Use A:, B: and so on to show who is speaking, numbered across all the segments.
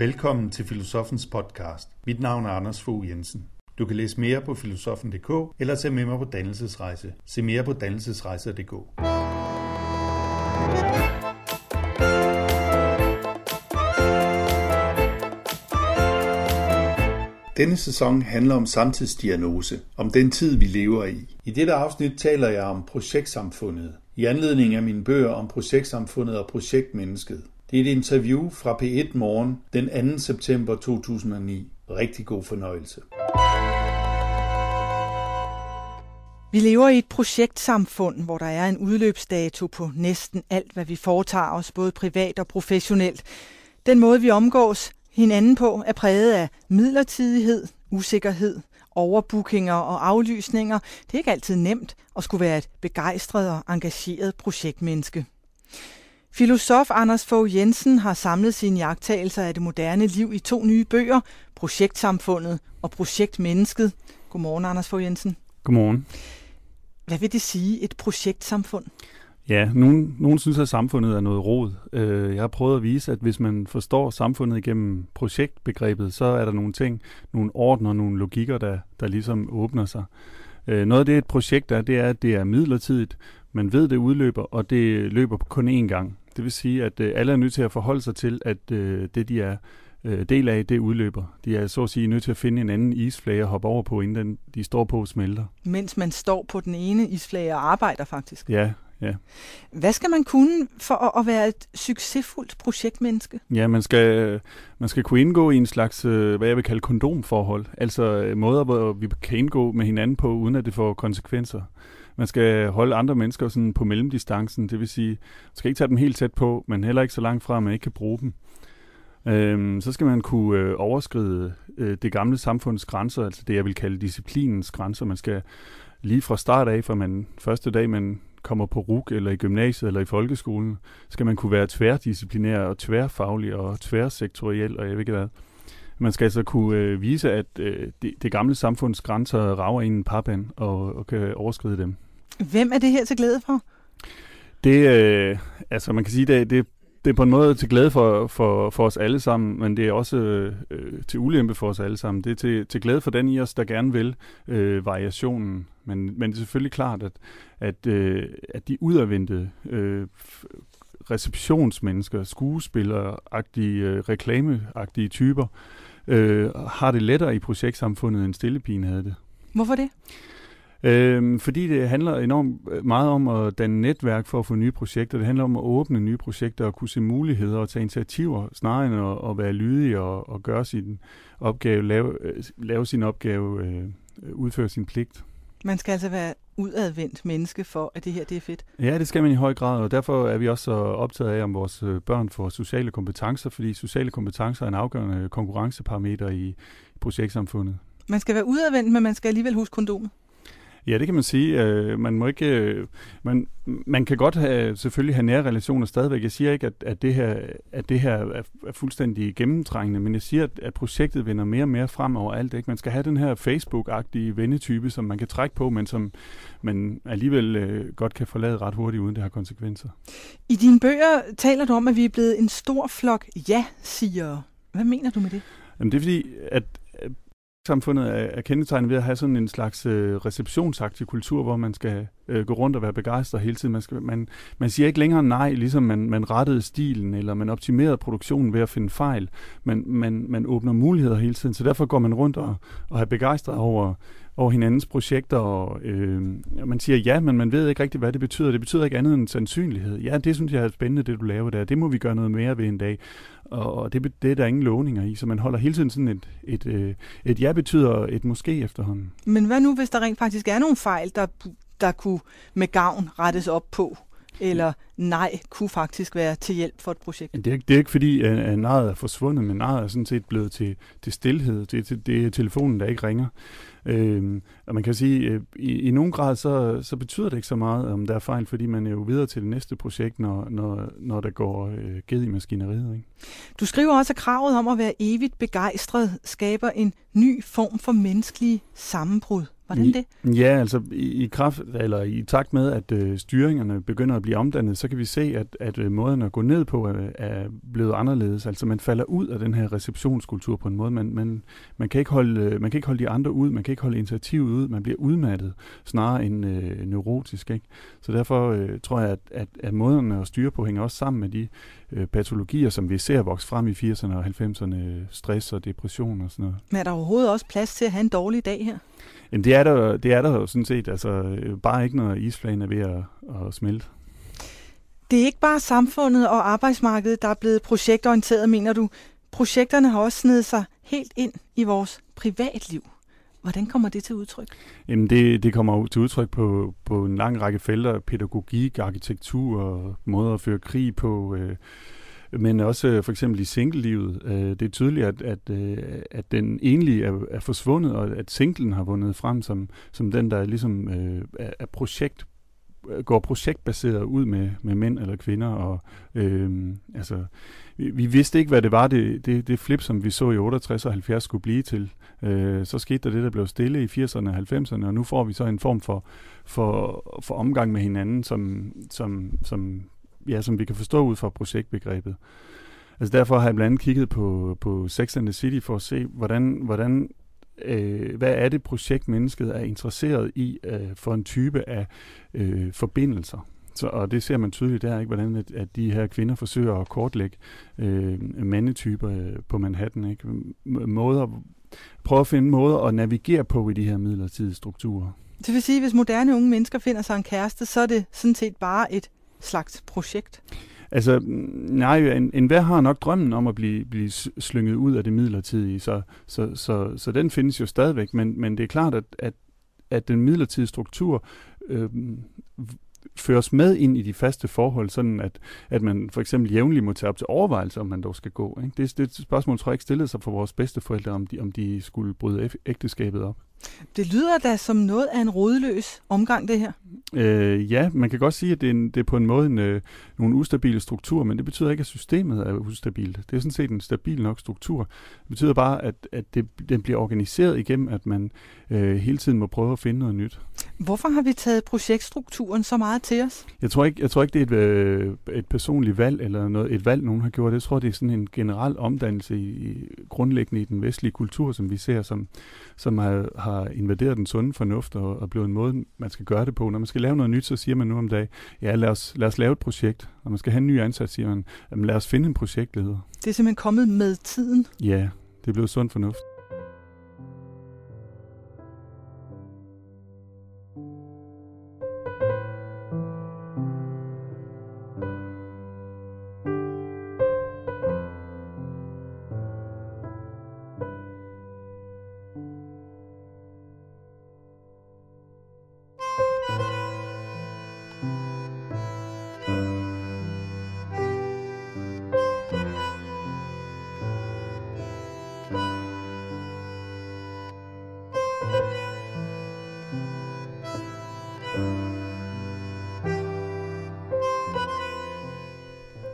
A: Velkommen til Filosofens podcast. Mit navn er Anders Fogh Jensen. Du kan læse mere på filosofen.dk eller tage med mig på dannelsesrejse. Se mere på dannelsesrejser.dk. Denne sæson handler om samtidsdiagnose, om den tid, vi lever i. I dette afsnit taler jeg om projektsamfundet, i anledning af mine bøger om projektsamfundet og projektmennesket. Det er et interview fra P1 Morgen den 2. september 2009. Rigtig god fornøjelse.
B: Vi lever i et projektsamfund, hvor der er en udløbsdato på næsten alt, hvad vi foretager os, både privat og professionelt. Den måde, vi omgås hinanden på, er præget af midlertidighed, usikkerhed, overbookinger og aflysninger. Det er ikke altid nemt at skulle være et begejstret og engageret projektmenneske. Filosof Anders Fogh Jensen har samlet sine jagttagelser af det moderne liv i to nye bøger, Projektsamfundet og Projektmennesket. Godmorgen, Anders Fogh Jensen.
C: Godmorgen.
B: Hvad vil det sige, et projektsamfund?
C: Ja, nogen, nogen synes, at samfundet er noget rod. Øh, jeg har prøvet at vise, at hvis man forstår samfundet igennem projektbegrebet, så er der nogle ting, nogle ordner, nogle logikker, der, der ligesom åbner sig. Øh, noget af det, et projekt er, det er, at det er midlertidigt. Man ved, det udløber, og det løber kun én gang. Det vil sige, at øh, alle er nødt til at forholde sig til, at det, de er del af, det udløber. De er så at sige nødt til at finde en anden isflage at hoppe over på, inden den, de står på smelter.
B: Mens man står på den ene isflage og arbejder faktisk.
C: Ja, Ja.
B: Hvad skal man kunne for at være et succesfuldt projektmenneske?
C: Ja, man skal, man skal kunne indgå i en slags, øh, hvad jeg vil kalde kondomforhold. Altså øh, måder, hvor vi kan indgå med hinanden på, uden at det får konsekvenser. Man skal holde andre mennesker sådan på mellemdistancen, det vil sige, man skal ikke tage dem helt tæt på, men heller ikke så langt fra, at man ikke kan bruge dem. Øhm, så skal man kunne øh, overskride øh, det gamle samfunds grænser, altså det, jeg vil kalde disciplinens grænser. Man skal lige fra start af, fra man første dag, man kommer på RUG eller i gymnasiet eller i folkeskolen, skal man kunne være tværdisciplinær og tværfaglig og tværsektoriel og jeg ved ikke hvad. Man skal altså kunne øh, vise, at øh, det, det gamle samfunds grænser rager ind en parband og, og kan overskride dem.
B: Hvem er det her til glæde for?
C: Det, øh, altså man kan sige, det, det det er på en måde til glæde for, for, for os alle sammen, men det er også øh, til ulempe for os alle sammen. Det er til, til glæde for den i os, der gerne vil øh, variationen. Men, men det er selvfølgelig klart, at, at, øh, at de udadvendte øh, receptionsmennesker, skuespilleragtige, øh, reklameagtige typer, øh, har det lettere i projektsamfundet, end Stillepien havde det.
B: Hvorfor det?
C: Øhm, fordi det handler enormt øh, meget om at danne netværk for at få nye projekter. Det handler om at åbne nye projekter og kunne se muligheder og tage initiativer, snarere end at, at være lydig og, og gøre sin opgave, lave, øh, lave sin opgave, øh, udføre sin pligt.
B: Man skal altså være udadvendt menneske for, at det her det er fedt.
C: Ja, det skal man i høj grad, og derfor er vi også så optaget af, om vores øh, børn får sociale kompetencer, fordi sociale kompetencer er en afgørende konkurrenceparameter i projektsamfundet.
B: Man skal være udadvendt, men man skal alligevel huske kondomet.
C: Ja, det kan man sige. Øh, man må ikke, øh, man, man kan godt have, selvfølgelig have nære relationer stadigvæk. Jeg siger ikke, at, at det her, at det her er, er fuldstændig gennemtrængende, men jeg siger, at, at projektet vender mere og mere frem over alt. Ikke? Man skal have den her Facebook-agtige vennetype, som man kan trække på, men som man alligevel øh, godt kan forlade ret hurtigt, uden det har konsekvenser.
B: I dine bøger taler du om, at vi er blevet en stor flok ja-sigere. Hvad mener du med det?
C: Jamen, det er fordi, at samfundet er, er kendetegnet ved at have sådan en slags øh, receptionsagtig kultur, hvor man skal øh, gå rundt og være begejstret hele tiden. Man, skal, man, man siger ikke længere nej, ligesom man, man rettede stilen, eller man optimerede produktionen ved at finde fejl. Man, man, man åbner muligheder hele tiden, så derfor går man rundt og, og er begejstret over, over hinandens projekter, og øh, man siger ja, men man ved ikke rigtig, hvad det betyder. Det betyder ikke andet end sandsynlighed. Ja, det synes jeg er spændende, det du laver der. Det må vi gøre noget mere ved en dag. Og, og det, det er der ingen lovninger i, så man holder hele tiden sådan et, et, et, et ja betyder et måske efterhånden.
B: Men hvad nu, hvis der rent faktisk er nogle fejl, der, der kunne med gavn rettes op på? eller nej kunne faktisk være til hjælp for et projekt?
C: Det er, det er ikke fordi, at nejet er forsvundet, men nejet er sådan set blevet til, til stillhed. Det, det, det er telefonen, der ikke ringer. Øh, og man kan sige, øh, i, i nogen grad, så, så betyder det ikke så meget, om der er fejl, fordi man er jo videre til det næste projekt, når, når, når der går øh, ged i maskineriet. Ikke?
B: Du skriver også, at kravet om at være evigt begejstret skaber en ny form for menneskelig sammenbrud. Hvordan det?
C: Ja, altså i, i kraft eller i takt med at øh, styringerne begynder at blive omdannet, så kan vi se at at øh, måden at gå ned på er, er blevet anderledes. Altså man falder ud af den her receptionskultur på en måde. Man man man kan ikke holde øh, man kan ikke holde de andre ud, man kan ikke holde initiativet ud, man bliver udmattet snarere end øh, neurotisk, ikke? Så derfor øh, tror jeg at at at måden at styre på hænger også sammen med de øh, patologier, som vi ser vokse frem i 80'erne og 90'erne, stress og depression og sådan noget.
B: Men er der overhovedet også plads til at have en dårlig dag her?
C: Jamen det er der, det er der jo sådan set, altså bare ikke når isflagen er ved at, at smelte.
B: Det er ikke bare samfundet og arbejdsmarkedet, der er blevet projektorienteret, mener du. Projekterne har også snedet sig helt ind i vores privatliv. Hvordan kommer det til udtryk?
C: Jamen det, det kommer til udtryk på, på en lang række felter. Pædagogik, arkitektur, måder at føre krig på, øh, men også øh, for eksempel i singlelivet. Øh, det er tydeligt, at, at, øh, at den enlige er, er forsvundet, og at singlen har vundet frem som, som den, der ligesom er, er projekt går projektbaseret ud med, med mænd eller kvinder, og øh, altså, vi, vi vidste ikke, hvad det var, det, det, det flip, som vi så i 68 og 70 skulle blive til. Øh, så skete der det, der blev stille i 80'erne og 90'erne, og nu får vi så en form for, for, for omgang med hinanden, som, som, som ja, som vi kan forstå ud fra projektbegrebet. Altså derfor har jeg blandt andet kigget på, på Sex and the City for at se, hvordan, hvordan øh, hvad er det projekt, mennesket er interesseret i øh, for en type af øh, forbindelser. Så, og det ser man tydeligt der, ikke, hvordan at, at de her kvinder forsøger at kortlægge øh, mandetyper øh, på Manhattan. Ikke? Måder, prøve at finde måder at navigere på i de her midlertidige strukturer.
B: Det vil sige, at hvis moderne unge mennesker finder sig en kæreste, så er det sådan set bare et slags projekt?
C: Altså, nej, en, en hver har nok drømmen om at blive, blive slynget ud af det midlertidige, så, så, så, så den findes jo stadigvæk, men, men det er klart, at, at, at den midlertidige struktur øh, føres med ind i de faste forhold, sådan at, at man for eksempel jævnligt må tage op til overvejelse, om man dog skal gå. Ikke? Det, det spørgsmål, tror jeg ikke stillede sig for vores bedsteforældre, om de, om de skulle bryde ægteskabet op.
B: Det lyder da som noget af en rodløs omgang, det her.
C: Øh, ja, man kan godt sige, at det er, en, det er på en måde en, øh, nogle ustabile strukturer, men det betyder ikke, at systemet er ustabilt. Det er sådan set en stabil nok struktur. Det betyder bare, at, at det, den bliver organiseret igennem, at man øh, hele tiden må prøve at finde noget nyt.
B: Hvorfor har vi taget projektstrukturen så meget til os?
C: Jeg tror ikke, jeg tror ikke det er et, øh, et personligt valg, eller noget, et valg, nogen har gjort. Jeg tror, det er sådan en generel omdannelse i, i grundlæggende i den vestlige kultur, som vi ser, som, som har, har invaderet den sunde fornuft og, og blevet en måde, man skal gøre det på. Når man skal lave noget nyt, så siger man nu om dagen, ja, lad os, lad os lave et projekt. Når man skal have en ny ansats, siger man, jamen, lad os finde en projektleder.
B: Det er simpelthen kommet med tiden?
C: Ja, det er blevet sund fornuft.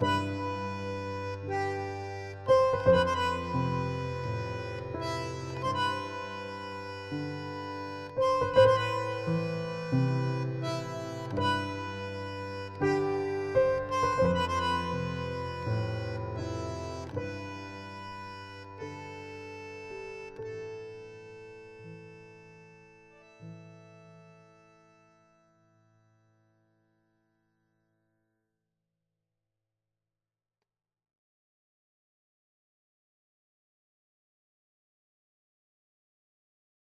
A: 嗯